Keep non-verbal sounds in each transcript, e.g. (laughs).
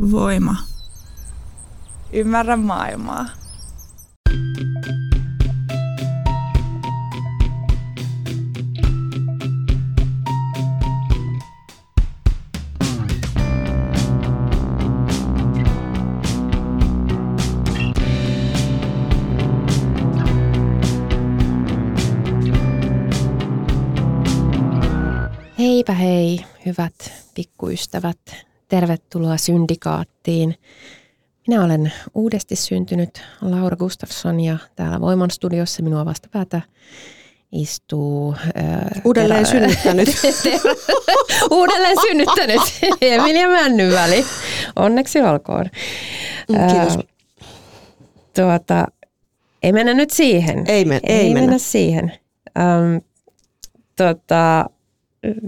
Voima. Ymmärrä maailmaa. Heipä hei, hyvät pikkuystävät. Tervetuloa Syndikaattiin. Minä olen uudesti syntynyt Laura Gustafsson ja täällä Voiman studiossa minua vastapäätä istuu... Ää, Uudelleen terä... synnyttänyt. (laughs) Uudelleen synnyttänyt (laughs) Emilia Männyväli. Onneksi olkoon. Mm, kiitos. Ää, tuota, ei mennä nyt siihen. Ei, me, ei, ei mennä. mennä siihen. Ähm, tota,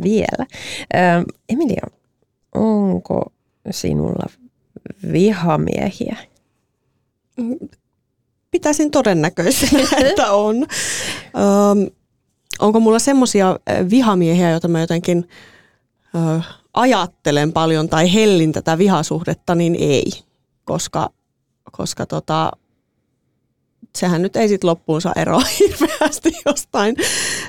vielä. Ähm, Emilia, onko sinulla vihamiehiä? Pitäisin todennäköisenä, (laughs) että on. Öm, onko mulla semmoisia vihamiehiä, joita mä jotenkin ö, ajattelen paljon tai hellin tätä vihasuhdetta, niin ei. Koska, koska tota, sehän nyt ei sitten loppuunsa eroa (laughs) hirveästi jostain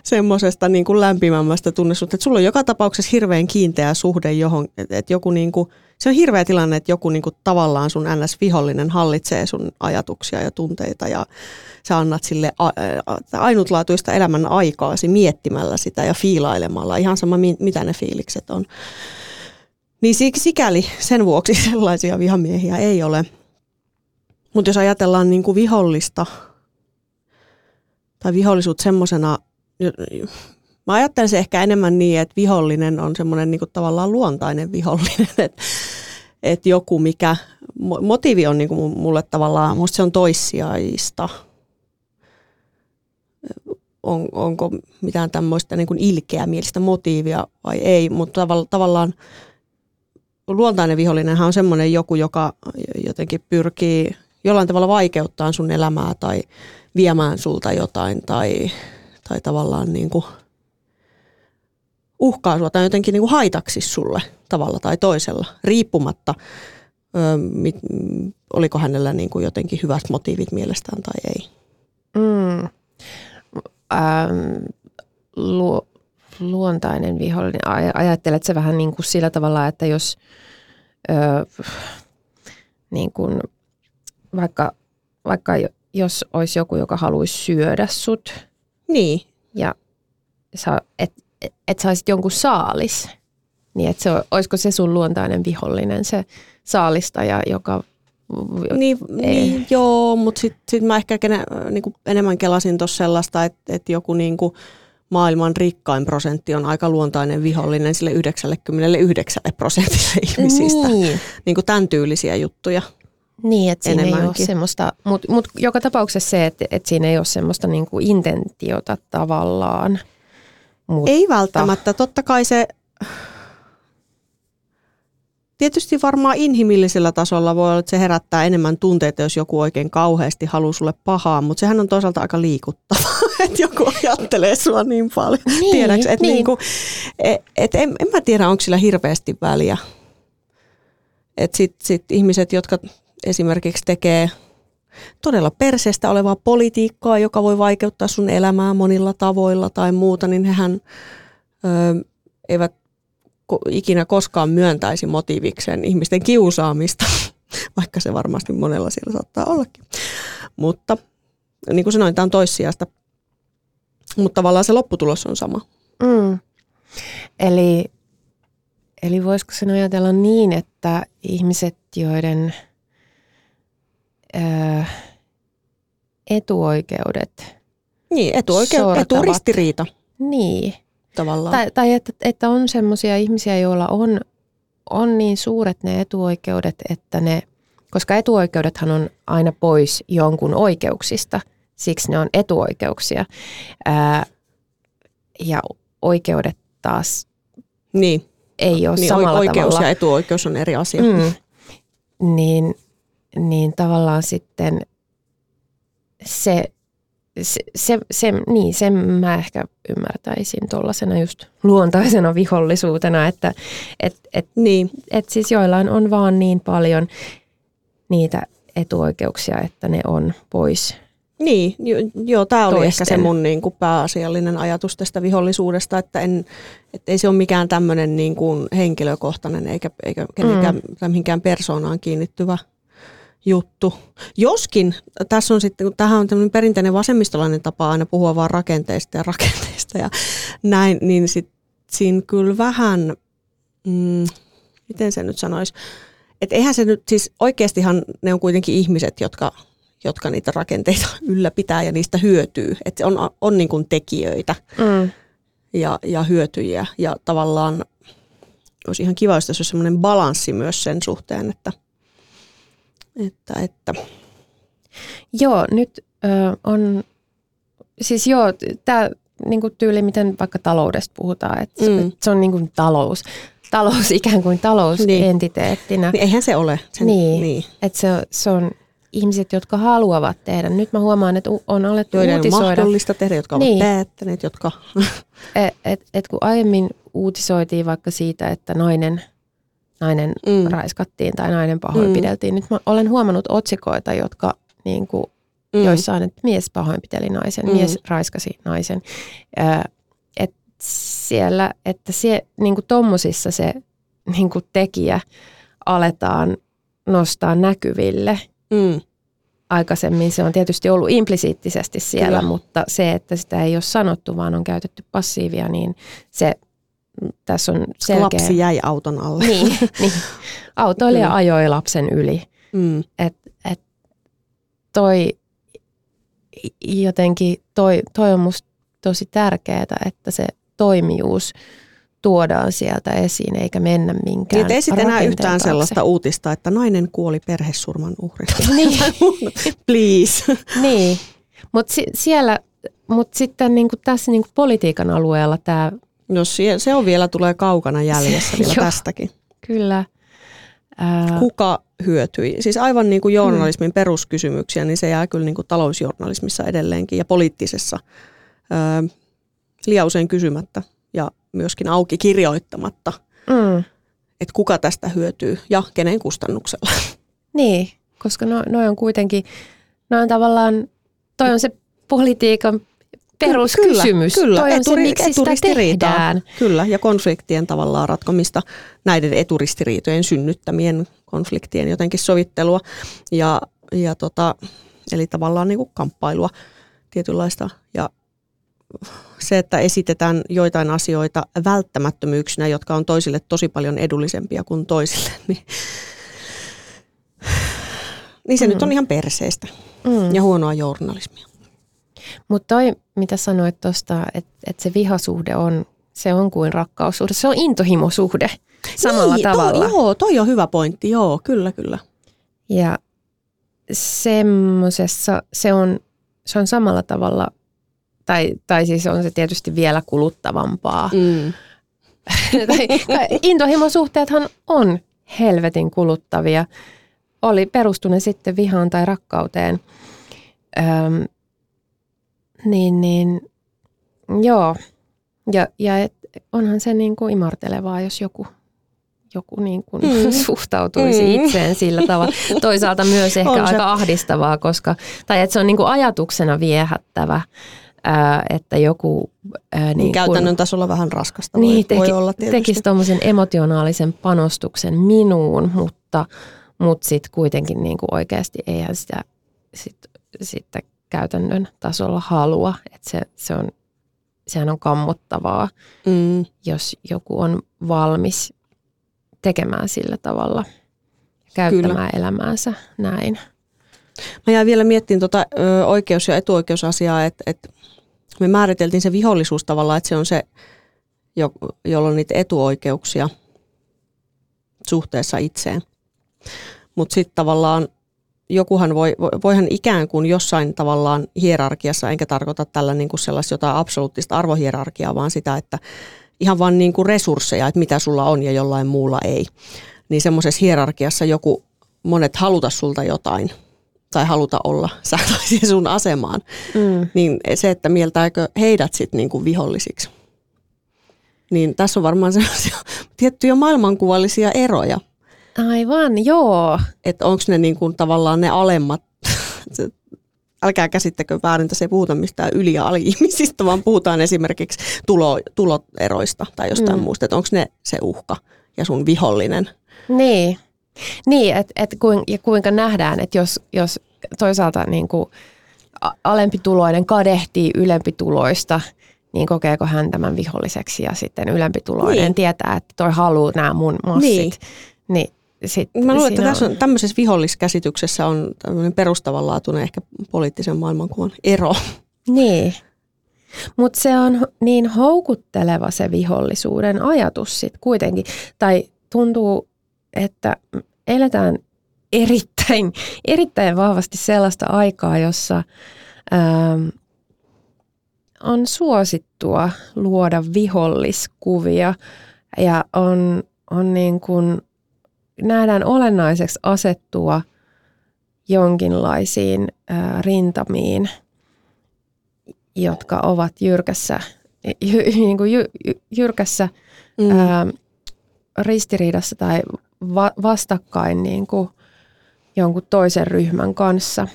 semmoisesta niin kuin lämpimämmästä tunnesuhteesta. Että sulla on joka tapauksessa hirveän kiinteä suhde johon, että et joku niin kuin, se on hirveä tilanne, että joku niin kuin tavallaan sun ns-vihollinen hallitsee sun ajatuksia ja tunteita ja sä annat sille ainutlaatuista elämän aikaasi miettimällä sitä ja fiilailemalla, ihan sama mitä ne fiilikset on. Niin sikäli sen vuoksi (laughs) sellaisia vihamiehiä ei ole – mutta jos ajatellaan niin kuin vihollista tai vihollisuutta semmoisena, mä ajattelen se ehkä enemmän niin, että vihollinen on semmoinen niin tavallaan luontainen vihollinen, (laughs) että et joku mikä, motiivi on niin kuin mulle tavallaan, musta se on toissijaista. On, onko mitään tämmöistä niin ilkeä mielistä motiivia vai ei, mutta tavallaan luontainen vihollinenhan on semmoinen joku, joka jotenkin pyrkii jollain tavalla vaikeuttaa sun elämää tai viemään sulta jotain tai, tai tavallaan niin kuin uhkaa sua tai jotenkin niin kuin haitaksi sulle tavalla tai toisella, riippumatta ö, mit, oliko hänellä niin kuin jotenkin hyvät motiivit mielestään tai ei. Mm. Ähm, lu, luontainen vihollinen. Ajattelet se vähän niin kuin sillä tavalla, että jos ö, niin kuin vaikka, vaikka jos olisi joku, joka haluaisi syödä sut. Niin. Ja sä, et, et, et saisit jonkun saalis. Niin että se, olisiko se sun luontainen vihollinen, se saalistaja, joka niin, niin joo, mutta sitten sit mä ehkä kene, niinku enemmän kelasin tuossa sellaista, että et joku niinku maailman rikkain prosentti on aika luontainen vihollinen sille 99 prosentille ihmisistä. Niin. Niinku tämän tyylisiä juttuja. Niin, että siinä ei ole semmoista, mutta mut joka tapauksessa se, että, että siinä ei ole semmoista niinku intentiota tavallaan. Mutta... Ei välttämättä, totta kai se, tietysti varmaan inhimillisellä tasolla voi olla, että se herättää enemmän tunteita, jos joku oikein kauheasti haluaa sulle pahaa, mutta sehän on toisaalta aika liikuttavaa, (laughs) että joku ajattelee sua niin paljon. Niin, Tiedätkö, että niin. niinku, et, et en, en mä tiedä, onko sillä hirveästi väliä. Että sitten sit ihmiset, jotka esimerkiksi tekee todella perseestä olevaa politiikkaa, joka voi vaikeuttaa sun elämää monilla tavoilla tai muuta, niin hehän ö, eivät ikinä koskaan myöntäisi motiivikseen ihmisten kiusaamista, (laughs) vaikka se varmasti monella siellä saattaa ollakin. Mutta niin kuin sanoin, tämä on toissijasta, mutta tavallaan se lopputulos on sama. Mm. Eli, eli voisiko sen ajatella niin, että ihmiset, joiden – ää, etuoikeudet. Niin, etuoikeudet, eturistiriita. Niin. Tavallaan. Tai, tai että, että on sellaisia ihmisiä, joilla on, on niin suuret ne etuoikeudet, että ne, koska etuoikeudethan on aina pois jonkun oikeuksista, siksi ne on etuoikeuksia. Ää, ja oikeudet taas niin. ei ole niin, samalla oikeus tavalla. ja etuoikeus on eri asia. Mm. Niin niin tavallaan sitten se se, se, se, niin, sen mä ehkä ymmärtäisin tuollaisena just luontaisena vihollisuutena, että et, et, Niin, et siis joillain on vaan niin paljon niitä etuoikeuksia, että ne on pois. niin jo, joo, tämä oli ehkä se Toisten. mun niin kuin pääasiallinen ajatus tästä vihollisuudesta, että, en, että ei se ole mikään tämmöinen niin kuin henkilökohtainen eikä, eikä kenenkään, mm. mihinkään persoonaan kiinnittyvä juttu. Joskin tässä on sitten, kun tämähän on tämmöinen perinteinen vasemmistolainen tapa aina puhua vaan rakenteista ja rakenteista ja näin, niin sit, siinä kyllä vähän, mm, miten se nyt sanoisi, että eihän se nyt, siis oikeastihan ne on kuitenkin ihmiset, jotka, jotka niitä rakenteita (laughs) ylläpitää ja niistä hyötyy. Että on, on niin kuin tekijöitä Mm. ja, ja hyötyjiä ja tavallaan olisi ihan kiva, jos tässä olisi semmoinen balanssi myös sen suhteen, että, että, että Joo, nyt ö, on, siis joo, tämä niinku tyyli, miten vaikka taloudesta puhutaan, että Mm. se on niinku talous, talous (laughs) ikään kuin talousentiteettinä. niin eihän se ole. Sen, Niin. niin. Että se, se on ihmiset, jotka haluavat tehdä. Nyt mä huomaan, että on alettu Joiden on uutisoida, mahdollista tehdä, jotka ovat Niin. päättäneet, jotka... että et, et kun aiemmin uutisoitiin vaikka siitä, että nainen, nainen Mm. mm. raiskattiin tai nainen pahoinpideltiin. Nyt mä olen huomannut otsikoita, jotka niin kuin mm. joissa on, että mies pahoinpiteli naisen, Mm. mm. mies raiskasi naisen. Ää, et siellä, että sie, niin kuin tommosissa se niin kuin tekijä aletaan nostaa näkyville. Mm. Aikaisemmin se on tietysti ollut implisiittisesti siellä. Kyllä. mutta se, että sitä ei ole sanottu, vaan on käytetty passiivia, niin se tässä on selkeä. Lapsi jäi auton alle. Niin, (laughs) niin. Autoilija Kyllä. ajoi lapsen yli. Mm. Et, et toi jotenkin, toi, toi on musta tosi tärkeää, että se toimijuus tuodaan sieltä esiin, eikä mennä minkään Niin, ei sitten enää yhtään taakse. sellaista uutista, että nainen kuoli perhesurman uhrina. (laughs) Niin. (laughs) Please. Niin, mutta si- siellä, mut sitten niinku tässä niinku politiikan alueella tämä No se, se on vielä, tulee kaukana jäljessä vielä (laughs) Joo. tästäkin. kyllä, ää, Kuka hyötyi? Siis aivan niin kuin journalismin peruskysymyksiä, niin se jää kyllä niin kuin talousjournalismissa edelleenkin ja poliittisessa öö, liian usein kysymättä ja myöskin auki kirjoittamatta, mm, että kuka tästä hyötyy ja kenen kustannuksella. (laughs) niin, koska no, noi on kuitenkin, noi on tavallaan, toi on se politiikan peruskysymys. Kyllä, toi on eturi- se, miksi sitä tehdään. Kyllä, ja konfliktien tavallaan ratkomista, näiden eturistiriitojen synnyttämien konfliktien jotenkin sovittelua. Ja, ja tota, eli tavallaan niin kuin kamppailua tietynlaista. Ja se, että esitetään joitain asioita välttämättömyyksinä, jotka on toisille tosi paljon edullisempia kuin toisille, (laughs) niin, niin se mm. nyt on ihan perseestä Mm. ja huonoa journalismia. Mutta toi, mitä sanoit tuosta, että et se vihasuhde on, se on kuin rakkaussuhde. Se on intohimosuhde samalla niin, tavalla. Toi, joo, toi on hyvä pointti. Joo, kyllä, kyllä. Ja semmosessa se on, se on samalla tavalla, tai, tai siis on se tietysti vielä kuluttavampaa. Mm. (laughs) intohimosuhteethan on helvetin kuluttavia. Oli perustune sitten vihaan tai rakkauteen. Öm, niin, niin, joo. Ja, ja et, onhan se niin kuin imartelevaa, jos joku, joku niin kuin Mm. (laughs) suhtautuisi Mm. itseen sillä tavalla. Toisaalta myös ehkä On se. aika ahdistavaa, koska, tai että se on niin kuin ajatuksena viehättävä, ää, että joku ää, Niin niin käytännön kuin, tasolla vähän raskasta niin, voi, teki, voi olla tietysti. tekisi tuommoisen emotionaalisen panostuksen minuun, mutta, mutta sitten kuitenkin niin kuin oikeasti eihän sitä sit, sitten käytännön tasolla halua. Että se, se on, sehän on kammottavaa, Mm. jos joku on valmis tekemään sillä tavalla, käyttämään Kyllä. elämäänsä näin. Mä jäin vielä miettimään tuota ö, oikeus- ja etuoikeusasiaa, että, että me määriteltiin se vihollisuus tavallaan, että se on se, jo, jolla on niitä etuoikeuksia suhteessa itseen. Mutta sitten tavallaan jokuhan voi, voi- voihan ikään kuin jossain tavallaan hierarkiassa, enkä tarkoita tällä niin kuin sellaista jotain absoluuttista arvohierarkiaa, vaan sitä, että ihan vaan niin kuin resursseja, että mitä sulla on ja jollain muulla ei. Niin semmoisessa hierarkiassa joku, monet haluta sulta jotain tai haluta olla (laughs) säätäisiin sun asemaan, mm. niin se, että mieltääkö heidät sitten niinku vihollisiksi. Niin tässä on varmaan (laughs) sellaisia tiettyjä maailmankuvallisia eroja. Aivan, joo. Että onko ne niinku tavallaan ne alemmat, (laughs) älkää käsittäkö väärin, että se ei puhuta mistään yli- ja ali-ihmisistä, vaan puhutaan esimerkiksi tulo, tuloeroista tai jostain mm. muusta, että onko ne se uhka ja sun vihollinen. Niin, niin että et kuin, ja kuinka nähdään, että jos, jos toisaalta niin kuin alempituloinen kadehtii ylempituloista, niin kokeeko hän tämän viholliseksi ja sitten ylempituloinen niin. tietää, että toi haluaa nämä mun massit. Niin. niin sit Mä luulen, että tässä on, tämmöisessä viholliskäsityksessä on tämmöinen perustavanlaatuinen ehkä poliittisen maailmankuvan ero. Niin. Mutta se on niin houkutteleva se vihollisuuden ajatus sitten kuitenkin. Tai tuntuu, että eletään erittäin, erittäin vahvasti sellaista aikaa, jossa ähm, on suosittua luoda viholliskuvia ja on, on niin kuin, nähdään olennaiseksi asettua jonkinlaisiin rintamiin, jotka ovat jyrkässä, (laughs) jy, niin kuin jy, jyrkässä mm. ää, ristiriidassa tai va, vastakkain niin kuin jonkun toisen ryhmän kanssa.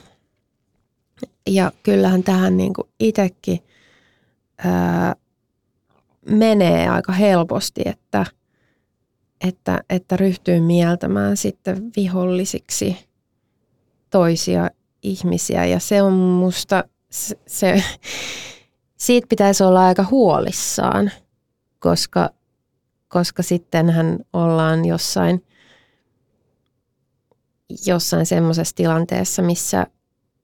Ja kyllähän tähän niin kuin itsekin ää, menee aika helposti, että, että, että ryhtyy mieltämään sitten vihollisiksi toisia ihmisiä. Ja se on musta, se, se siitä pitäisi olla aika huolissaan, koska, koska sittenhän ollaan jossain, jossain semmoisessa tilanteessa, missä,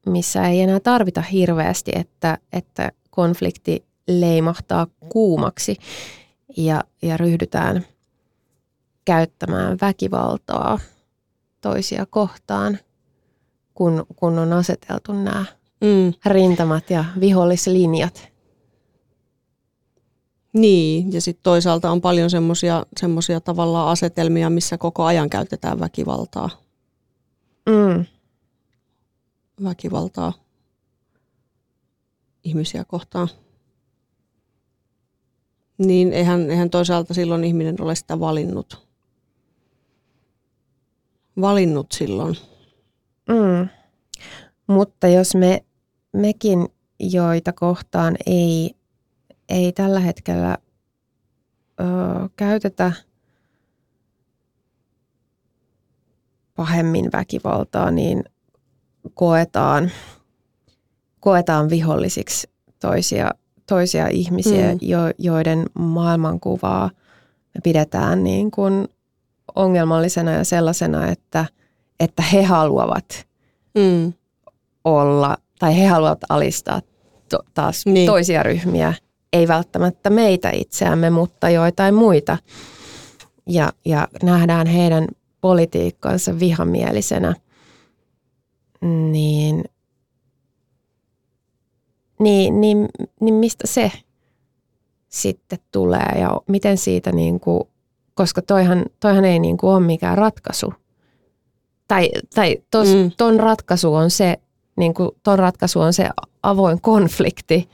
missä ei enää tarvita hirveästi, että, että konflikti leimahtaa kuumaksi ja, ja ryhdytään käyttämään väkivaltaa toisia kohtaan, kun, kun on aseteltu nämä mm. rintamat ja vihollislinjat. Niin, ja sitten toisaalta on paljon semmoisia tavallaan asetelmia, missä koko ajan käytetään väkivaltaa. Mm. Väkivaltaa ihmisiä kohtaan. Niin eihän, eihän toisaalta silloin ihminen ole sitä valinnut. Valinnut silloin. Mm. Mutta jos me, mekin, joita kohtaan ei, ei tällä hetkellä ö, käytetä pahemmin väkivaltaa, niin koetaan, koetaan vihollisiksi toisia, toisia ihmisiä, mm. jo, joiden maailmankuvaa me pidetään niin kuin ongelmallisena ja sellaisena, että, että he haluavat mm. olla tai he haluavat alistaa to, taas niin. toisia ryhmiä, ei välttämättä meitä itseämme, mutta joitain muita. Ja, ja nähdään heidän politiikkansa vihamielisenä, niin, niin, niin, niin mistä se sitten tulee ja miten siitä, niin kuin, koska toihan, toihan ei niin kuin ole mikään ratkaisu. Tai, tai tos, mm. ton ratkaisu on se, niin kuin, ton ratkaisu on se avoin konflikti,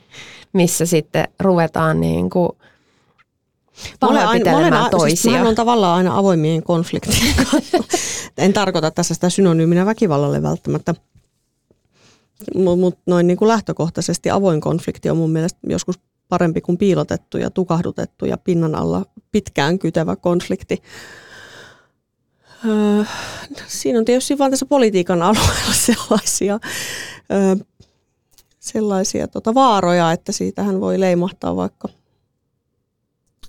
missä sitten ruvetaan niin kuin pahoinpitelemään toisia. Siis on tavallaan aina avoimien konfliktien (laughs) En tarkoita tässä sitä synonyyminä väkivallalle välttämättä, mutta noin niin kuin lähtökohtaisesti avoin konflikti on mun mielestä joskus parempi kuin piilotettu ja tukahdutettu ja pinnan alla pitkään kytevä konflikti. Öö, siinä on tietysti vain tässä politiikan alueella (laughs) sellaisia, öö, sellaisia tota vaaroja, että siitähän voi leimahtaa vaikka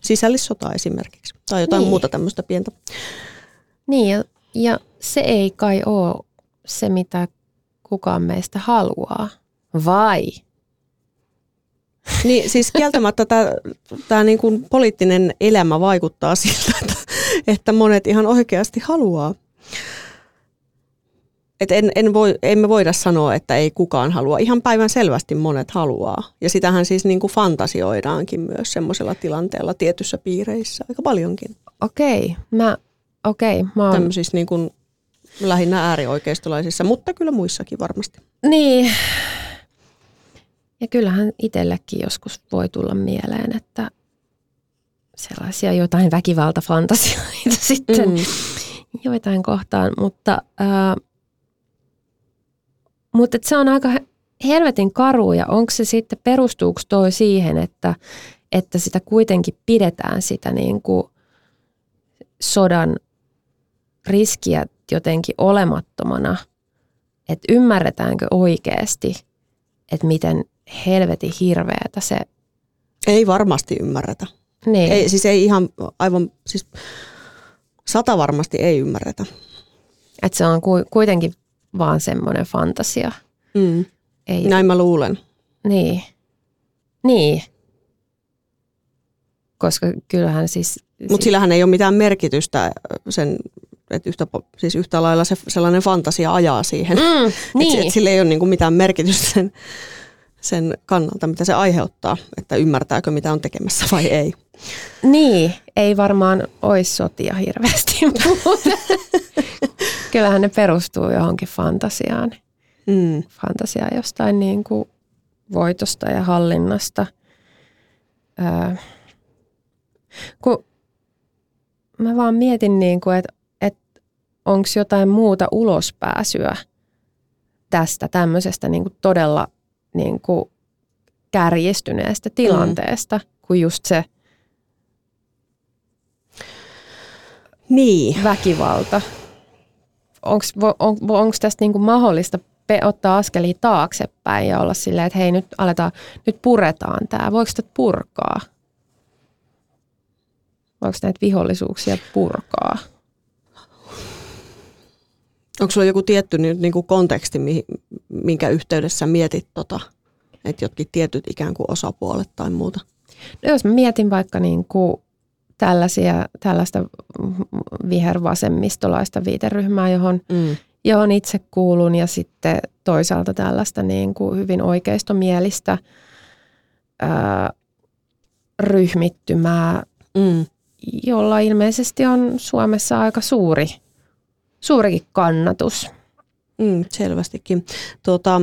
sisällissota esimerkiksi tai jotain niin. muuta tämmöistä pientä. Niin ja, ja se ei kai ole se, mitä kukaan meistä haluaa, vai? Niin siis kieltämättä tämä niin kuin poliittinen elämä vaikuttaa siltä, että, että monet ihan oikeasti haluaa. Et en, en voi, emme voida sanoa, että ei kukaan halua. Ihan päivän selvästi monet haluaa. Ja sitähän siis niin kuin fantasioidaankin myös semmoisella tilanteella tietyssä piireissä aika paljonkin. Okei, mä, okei, mä oon... Tämmöisissä niin kuin lähinnä äärioikeistolaisissa, mutta kyllä muissakin varmasti. Niin. Ja kyllähän itsellekin joskus voi tulla mieleen, että sellaisia jotain väkivaltafantasioita (laughs) sitten mm. joitain kohtaan, mutta, äh, mutta se on aika helvetin karu ja onko se sitten, perustuuko toi siihen, että, että sitä kuitenkin pidetään sitä niin kuin sodan riskiä jotenkin olemattomana, että ymmärretäänkö oikeasti, että miten helvetin hirveätä se... Ei varmasti ymmärretä. Niin. Ei, siis ei ihan aivan, siis sata varmasti ei ymmärretä. Että se on kuitenkin vaan semmoinen fantasia. Mm. Ei. Näin mä luulen. Niin. Niin. Koska kyllähän siis... Mutta sillähän ei ole mitään merkitystä sen, että yhtä, siis yhtä lailla se, sellainen fantasia ajaa siihen. Mm, (laughs) niin. et, et sillä ei ole niinku mitään merkitystä sen, sen kannalta, mitä se aiheuttaa, että ymmärtääkö mitä on tekemässä vai ei. Niin, ei varmaan olisi sotia hirveästi, (laughs) kyllähän ne perustuu johonkin fantasiaan mm. fantasiaa jostain niin kuin voitosta ja hallinnasta. Öö, kun mä vaan mietin, niin kuin, että, että onko jotain muuta ulospääsyä tästä tämmöisestä niin kuin todella niin kuin kärjistyneestä tilanteesta mm. kuin just se niin. väkivalta. Onko on, tästä niin kuin mahdollista ottaa askelia taaksepäin ja olla silleen, että hei nyt aletaan, nyt puretaan tämä. Voiko sitä purkaa? Voiko näitä vihollisuuksia purkaa? Onko sulla joku tietty niin kuin konteksti, minkä yhteydessä mietit tota, että jotkin tietyt ikään kuin osapuolet tai muuta? No jos mä mietin vaikka niin kuin tällaisia, tällaista vihervasemmistolaista viiteryhmää, johon mm johon itse kuulun ja sitten toisaalta tällaista niin kuin hyvin oikeistomielistä ää, ryhmittymää, mm. jolla ilmeisesti on Suomessa aika suuri, suurikin kannatus. Mm, selvästikin. Tuota,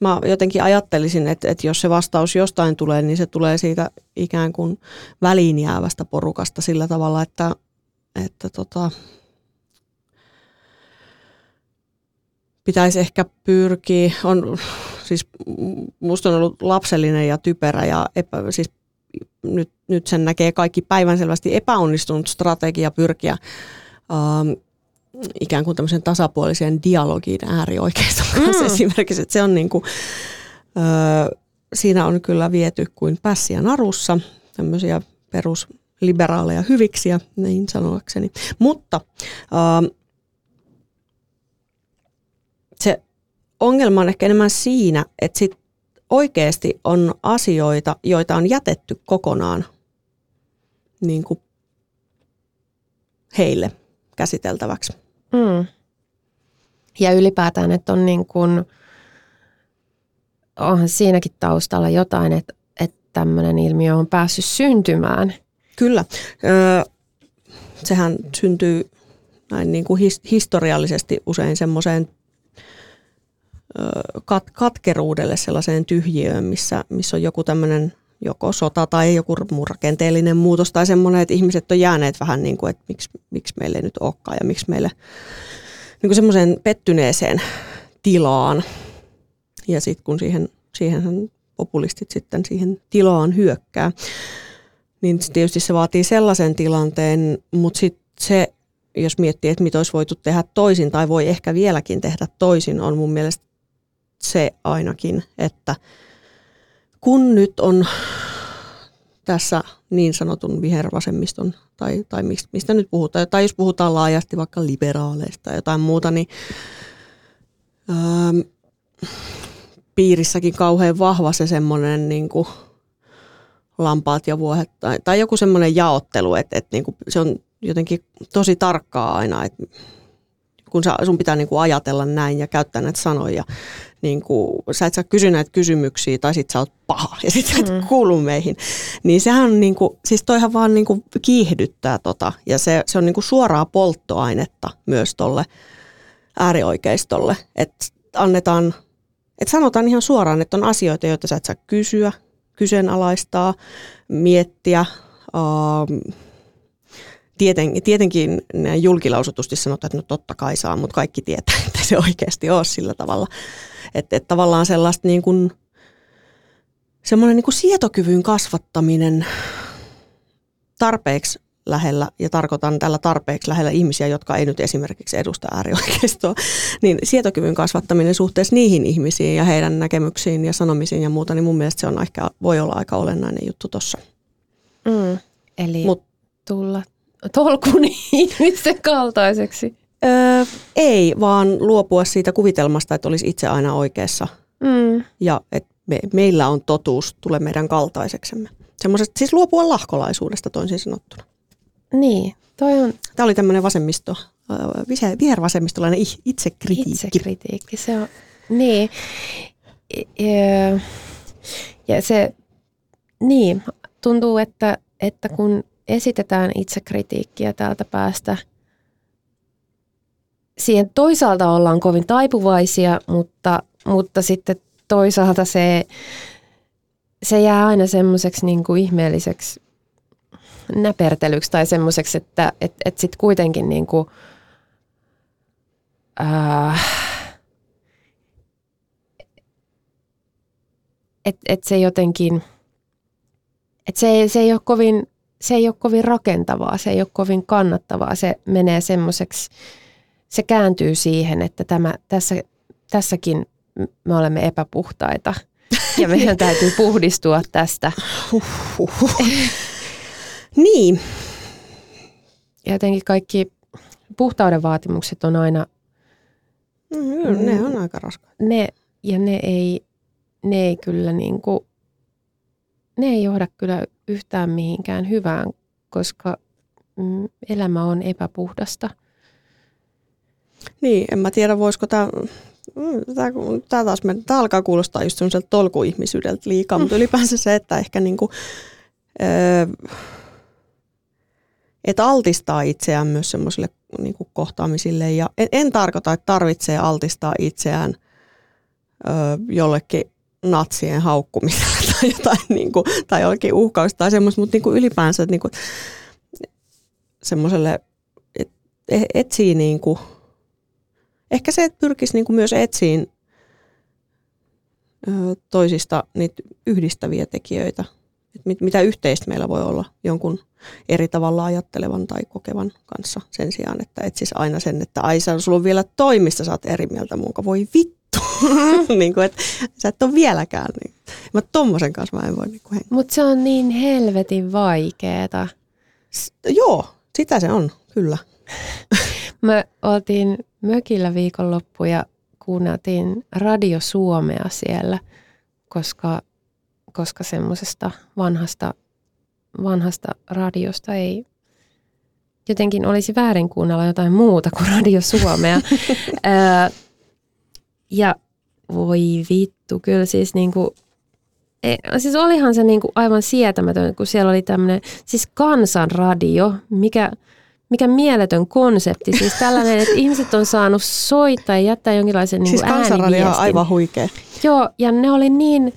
mä jotenkin ajattelisin, että, että jos se vastaus jostain tulee, niin se tulee siitä ikään kuin väliin jäävästä porukasta sillä tavalla, että, että tota, pitäisi ehkä pyrkiä, on siis musta on ollut lapsellinen ja typerä ja epä, siis nyt, nyt sen näkee kaikki päivänselvästi epäonnistunut strategia pyrkiä ähm, ikään kuin tämmöisen tasapuoliseen dialogiin äärioikeiston kanssa (laughs) mm. esimerkiksi, että se on niin kuin, äh, siinä on kyllä viety kuin pässiä narussa tämmöisiä perusliberaaleja hyviksiä, niin sanoakseni. Mutta äh, se ongelma on ehkä enemmän siinä, että sit oikeasti on asioita, joita on jätetty kokonaan niin kuin heille käsiteltäväksi. Mm. Ja ylipäätään, että on niin kuin, onhan siinäkin taustalla jotain, että, että tämmöinen ilmiö on päässyt syntymään. Kyllä. Öö, sehän syntyy näin niin kuin historiallisesti usein semmoiseen kat, katkeruudelle sellaiseen tyhjiöön, missä, missä on joku tämmöinen joko sota tai joku muu rakenteellinen muutos tai semmoinen, että ihmiset on jääneet vähän niin kuin, että miksi, miksi meille ei nyt olekaan ja miksi meille niin kuin semmoiseen pettyneeseen tilaan. Ja sitten kun siihen, siihenhän populistit sitten siihen tilaan hyökkää, niin tietysti se vaatii sellaisen tilanteen, mutta sitten se, jos miettii, että mitä olisi voitu tehdä toisin tai voi ehkä vieläkin tehdä toisin, on mun mielestä se ainakin, että kun nyt on tässä niin sanotun vihervasemmiston, tai, tai mistä nyt puhutaan, tai jos puhutaan laajasti vaikka liberaaleista tai jotain muuta, niin ähm, piirissäkin kauhean vahva se semmoinen niin lampaat ja vuohet, tai, tai joku semmoinen jaottelu, että, että niin kuin se on jotenkin tosi tarkkaa aina, että kun sä, sun pitää niin kuin ajatella näin ja käyttää näitä sanoja, niin kuin, sä et saa kysyä näitä kysymyksiä tai sit sä oot paha ja sit sä et mm. kuulu meihin. Niin sehän on niin kuin, siis toihan vaan niin kuin kiihdyttää tota ja se, se on niin kuin suoraa polttoainetta myös tolle äärioikeistolle, että annetaan, että sanotaan ihan suoraan, että on asioita, joita sä et saa kysyä, kyseenalaistaa, miettiä, uh, tieten, tietenkin julkilausutusti sanotaan, että no totta kai saa, mutta kaikki tietää, että se oikeasti ole sillä tavalla. Että, että tavallaan sellaista niin kuin, semmoinen niin kuin sietokyvyn kasvattaminen tarpeeksi lähellä, ja tarkoitan tällä tarpeeksi lähellä ihmisiä, jotka ei nyt esimerkiksi edusta äärioikeistoa, niin sietokyvyn kasvattaminen suhteessa niihin ihmisiin ja heidän näkemyksiin ja sanomisiin ja muuta, niin mun mielestä se on ehkä, voi olla aika olennainen juttu tuossa. Mm, eli Mut, tulla tolkun (laughs) ihmisten kaltaiseksi? Öö, ei, vaan luopua siitä kuvitelmasta, että olisi itse aina oikeassa. Mm. Ja että me, meillä on totuus, tule meidän kaltaiseksemme. Semmoiset, siis luopua lahkolaisuudesta toisin sanottuna. Niin, toi on... Tämä oli tämmöinen vasemmisto, vihervasemmistolainen itsekritiikki. Itsekritiikki, se on, niin. Ja, ja se, niin, tuntuu, että, että kun esitetään itsekritiikkiä täältä päästä. Siihen toisaalta ollaan kovin taipuvaisia, mutta, mutta sitten toisaalta se, se jää aina semmoiseksi niin kuin ihmeelliseksi näpertelyksi tai semmoiseksi, että et, et sitten kuitenkin niin kuin, äh, että et se jotenkin, että se, se ei ole kovin se ei ole kovin rakentavaa, se ei ole kovin kannattavaa. Se menee semmoiseksi, se kääntyy siihen, että tämä, tässä, tässäkin me olemme epäpuhtaita ja meidän täytyy puhdistua tästä. (laughs) niin. Ja jotenkin kaikki puhtauden vaatimukset on aina... Mm, ne on aika raskaita. Ne, ja ne ei, ne ei kyllä niin kuin, ne ei johda kyllä yhtään mihinkään hyvään, koska mm, elämä on epäpuhdasta. Niin, en mä tiedä, voisiko tämä Tämä, taas, tämä alkaa kuulostaa just semmoiselta tolkuihmisyydeltä liikaa, mm. mutta (laughs) ylipäänsä se, että ehkä niinku, että altistaa itseään myös semmoisille niinku kohtaamisille. Ja en, en tarkoita, että tarvitsee altistaa itseään ö, jollekin natsien haukkumiselle tai jotain niin kuin, tai jollakin uhkausta tai semmoista, mutta niin kuin ylipäänsä niin kuin, semmoiselle, et, etsii niin kuin, ehkä se, että pyrkisi niin kuin myös etsiin toisista niitä yhdistäviä tekijöitä, että mit, mitä yhteistä meillä voi olla jonkun eri tavalla ajattelevan tai kokevan kanssa sen sijaan, että etsis aina sen, että ai sulla on vielä toimista, sä oot eri mieltä muunka, voi vittu (laughs) niin kuin, että sä et ole vieläkään. Niin. Mä tommosen kanssa mä en voi niin hengaa. Mutta se on niin helvetin vaikeeta. S- joo, sitä se on, kyllä. (laughs) Me oltiin mökillä viikonloppu ja kuunneltiin Radio Suomea siellä, koska, koska semmoisesta vanhasta, vanhasta radiosta ei jotenkin olisi väärin kuunnella jotain muuta kuin Radio Suomea. (laughs) Ja voi vittu, kyllä siis niinku, ei, siis olihan se niinku aivan sietämätön, kun siellä oli tämmöinen, siis kansanradio, mikä, mikä mieletön konsepti. Siis tällainen, että ihmiset on saanut soittaa ja jättää jonkinlaisen niin Siis kansanradio on aivan huikea. Joo, ja ne oli niin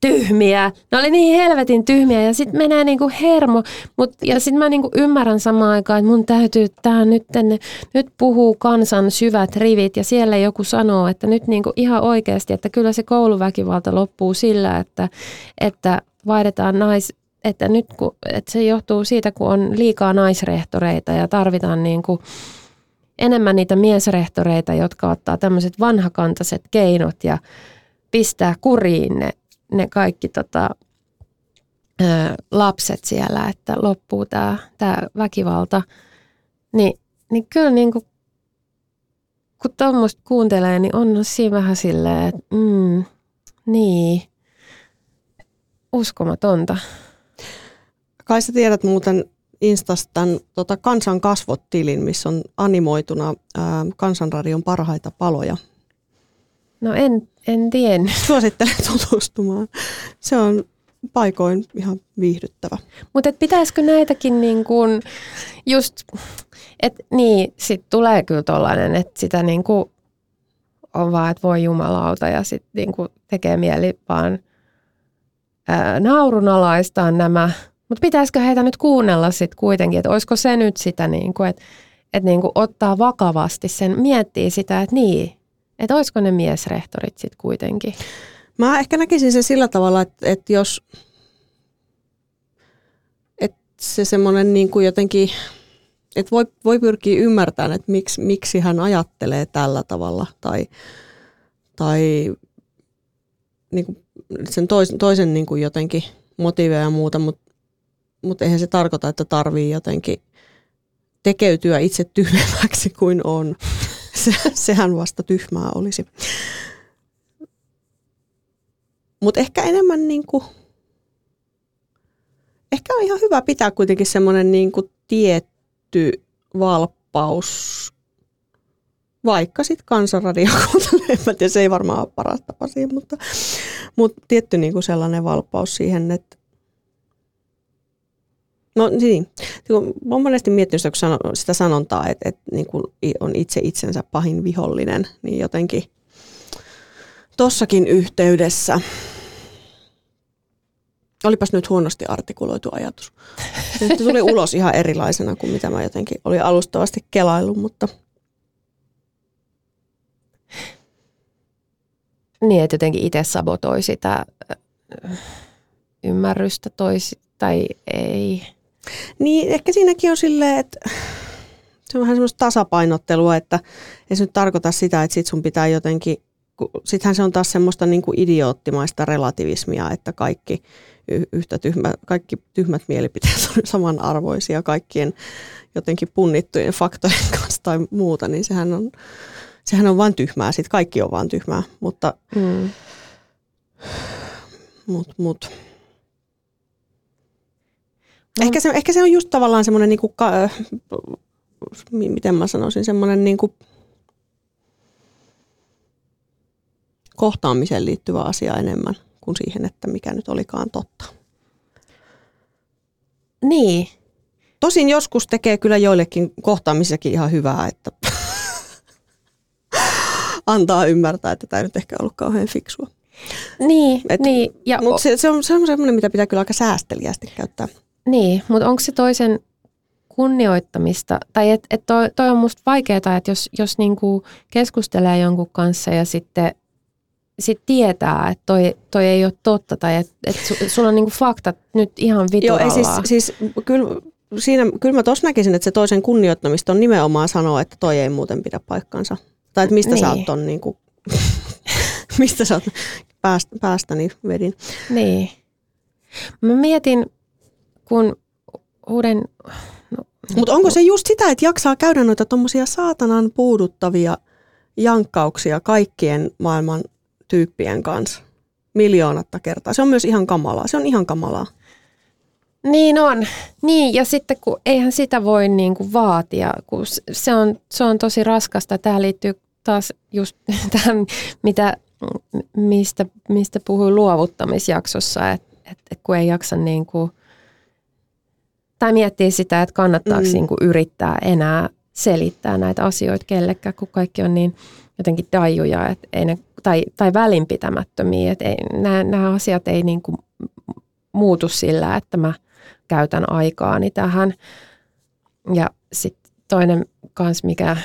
tyhmiä. Ne oli niin helvetin tyhmiä ja sitten menee niinku hermo. Mut, ja sitten mä niinku ymmärrän samaan aikaan, että mun täytyy tää nyt, tänne, nyt puhuu kansan syvät rivit ja siellä joku sanoo, että nyt niinku ihan oikeasti, että kyllä se kouluväkivalta loppuu sillä, että, että vaihdetaan nais, että nyt kun, että se johtuu siitä, kun on liikaa naisrehtoreita ja tarvitaan niinku enemmän niitä miesrehtoreita, jotka ottaa tämmöiset vanhakantaiset keinot ja pistää kuriin ne ne kaikki tota, ö, lapset siellä, että loppuu tämä tää väkivalta, niin, niin kyllä niin kuin, kun tuommoista kuuntelee, niin on siinä vähän silleen, että mm, niin, uskomatonta. Kai sä tiedät muuten Instasta tämän tota, Kansan kasvot-tilin, missä on animoituna ää, Kansanradion parhaita paloja. No en, en tiennyt. (laughs) Suosittelen tutustumaan. Se on paikoin ihan viihdyttävä. Mutta pitäisikö näitäkin niin kuin just, että niin, sit tulee kyllä tollainen, että sitä niin kuin on vaan, että voi jumalauta ja sitten niin kuin tekee mieli vaan ää, naurunalaistaan nämä. Mutta pitäisikö heitä nyt kuunnella sitten kuitenkin, että olisiko se nyt sitä, niin kuin, että, että niin kuin ottaa vakavasti sen, miettii sitä, että niin, että olisiko ne miesrehtorit sitten kuitenkin. Mä ehkä näkisin sen sillä tavalla, että, että jos että se semmoinen niin kuin jotenkin, että voi, voi pyrkiä ymmärtämään, että miksi, miksi hän ajattelee tällä tavalla tai, tai niin kuin sen toisen, toisen niin kuin jotenkin motiiveja ja muuta, mutta, mutta eihän se tarkoita, että tarvii jotenkin tekeytyä itse tyhmemmäksi kuin on. (laughs) Se, sehän vasta tyhmää olisi. Mutta ehkä enemmän niin kuin, ehkä on ihan hyvä pitää kuitenkin semmoinen niin kuin tietty valppaus, vaikka sitten kansanradio tiedä, se ei varmaan ole paras tapa siihen, mutta, mutta tietty niin kuin sellainen valppaus siihen, että No niin, olen monesti miettinyt sitä, sitä sanontaa, että, että niin kuin on itse itsensä pahin vihollinen, niin jotenkin – tossakin yhteydessä. Olipas nyt huonosti artikuloitu ajatus. Se tuli ulos ihan erilaisena kuin mitä mä jotenkin olin alustavasti kelaillut, mutta... Niin, että jotenkin itse sabotoi sitä ymmärrystä toisi tai ei. Niin, ehkä siinäkin on silleen, että se on vähän semmoista tasapainottelua, että ei se nyt tarkoita sitä, että sit sun pitää jotenkin sittenhän se on taas semmoista niin kuin idioottimaista relativismia, että kaikki yhtä tyhmä, kaikki tyhmät mielipiteet on samanarvoisia kaikkien jotenkin punnittujen faktojen kanssa tai muuta, niin sehän on, sehän on vain tyhmää, sitten kaikki on vain tyhmää, mutta mm. mut, mut. Ehkä, se, ehkä se on just tavallaan semmoinen, niin kuin, miten mä sanoisin, semmoinen niin kuin, kohtaamiseen liittyvä asia enemmän kuin siihen, että mikä nyt olikaan totta. Niin. Tosin joskus tekee kyllä joillekin kohtaamisekin ihan hyvää, että (laughs) antaa ymmärtää, että tämä ei nyt ehkä ollut kauhean fiksua. Niin, Et, niin. Mutta se, se on semmoinen, mitä pitää kyllä aika säästeliästi käyttää. Niin, mutta onko se toisen kunnioittamista, tai että et toi, toi on musta vaikeaa, että jos, jos niinku keskustelee jonkun kanssa ja sitten sit tietää, että toi, toi ei ole totta tai että et su, sulla on niinku faktat nyt ihan vituralla. Joo, siis, siis kyllä, siinä, kyllä mä tuossa näkisin, että se toisen kunnioittamista on nimenomaan sanoa, että toi ei muuten pidä paikkansa. Tai että mistä niin. sä oot ton niinku, (laughs) mistä sä oot päästä, päästäni vedin. Niin. Mä mietin, kun uuden... No, Mutta onko se just sitä, että jaksaa käydä noita tuommoisia saatanan puuduttavia jankkauksia kaikkien maailman tyyppien kanssa miljoonatta kertaa. Se on myös ihan kamalaa. Se on ihan kamalaa. Niin on. Niin, ja sitten kun eihän sitä voi niin kuin vaatia, kun se on, se on tosi raskasta. Tämä liittyy taas just (laughs) tähän, mitä, mistä, mistä puhuin luovuttamisjaksossa, että et, et kun ei jaksa niin kuin, tai miettii sitä, että kannattaako mm. niin kuin yrittää enää selittää näitä asioita kellekään, kun kaikki on niin jotenkin dajuja, että ei ne tai, tai välinpitämättömiä. Että ei, nämä, nämä asiat ei niin kuin muutu sillä, että mä käytän aikaani tähän. Ja sitten toinen kans, mikä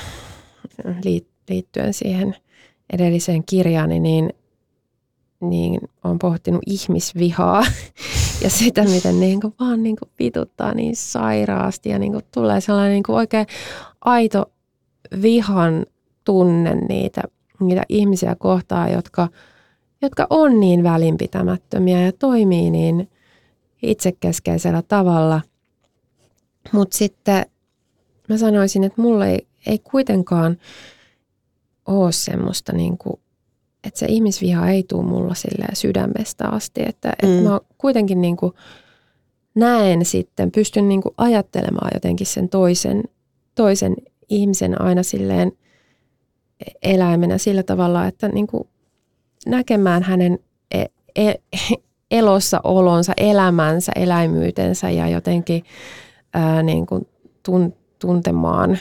liittyen siihen edelliseen kirjaani, niin, niin on pohtinut ihmisvihaa (laughs) ja sitä, miten niin kuin vaan niin kuin vituttaa niin sairaasti ja niin kuin tulee sellainen niin kuin oikein aito vihan tunne niitä niitä ihmisiä kohtaa, jotka, jotka on niin välinpitämättömiä ja toimii niin itsekeskeisellä tavalla. Mutta sitten mä sanoisin, että mulle ei, ei kuitenkaan ole semmoista, niin kuin, että se ihmisviha ei tule mulla sydämestä asti. Että, mm. että mä kuitenkin niin kuin näen sitten, pystyn niin kuin ajattelemaan jotenkin sen toisen, toisen ihmisen aina silleen eläimenä sillä tavalla, että niin kuin näkemään hänen e, e, elossa olonsa, elämänsä, eläimyytensä ja jotenkin ää, niin kuin tun, tuntemaan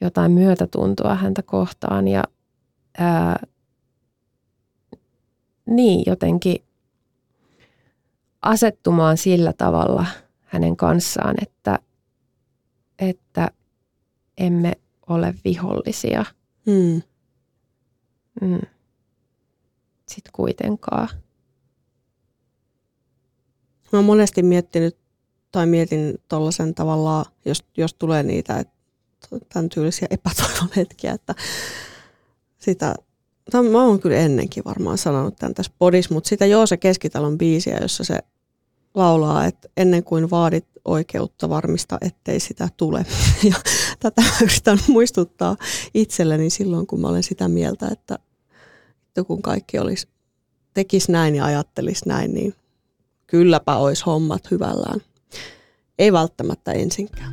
jotain myötätuntoa häntä kohtaan ja ää, niin jotenkin asettumaan sillä tavalla hänen kanssaan, että, että emme ole vihollisia. Mm. Mm. Sitten kuitenkaan. Mä oon monesti miettinyt tai mietin tuollaisen tavallaan, jos, jos tulee niitä että tämän tyylisiä epätoivon hetkiä, että sitä, tämän, mä oon kyllä ennenkin varmaan sanonut tämän tässä podissa, mutta sitä joo se keskitalon biisiä, jossa se laulaa, että ennen kuin vaadit oikeutta varmista, ettei sitä tule. (laughs) Ja tätä yritän muistuttaa itselleni silloin, kun mä olen sitä mieltä, että kun kaikki olisi, tekisi näin ja ajattelisi näin, niin kylläpä olisi hommat hyvällään. Ei välttämättä ensinkään.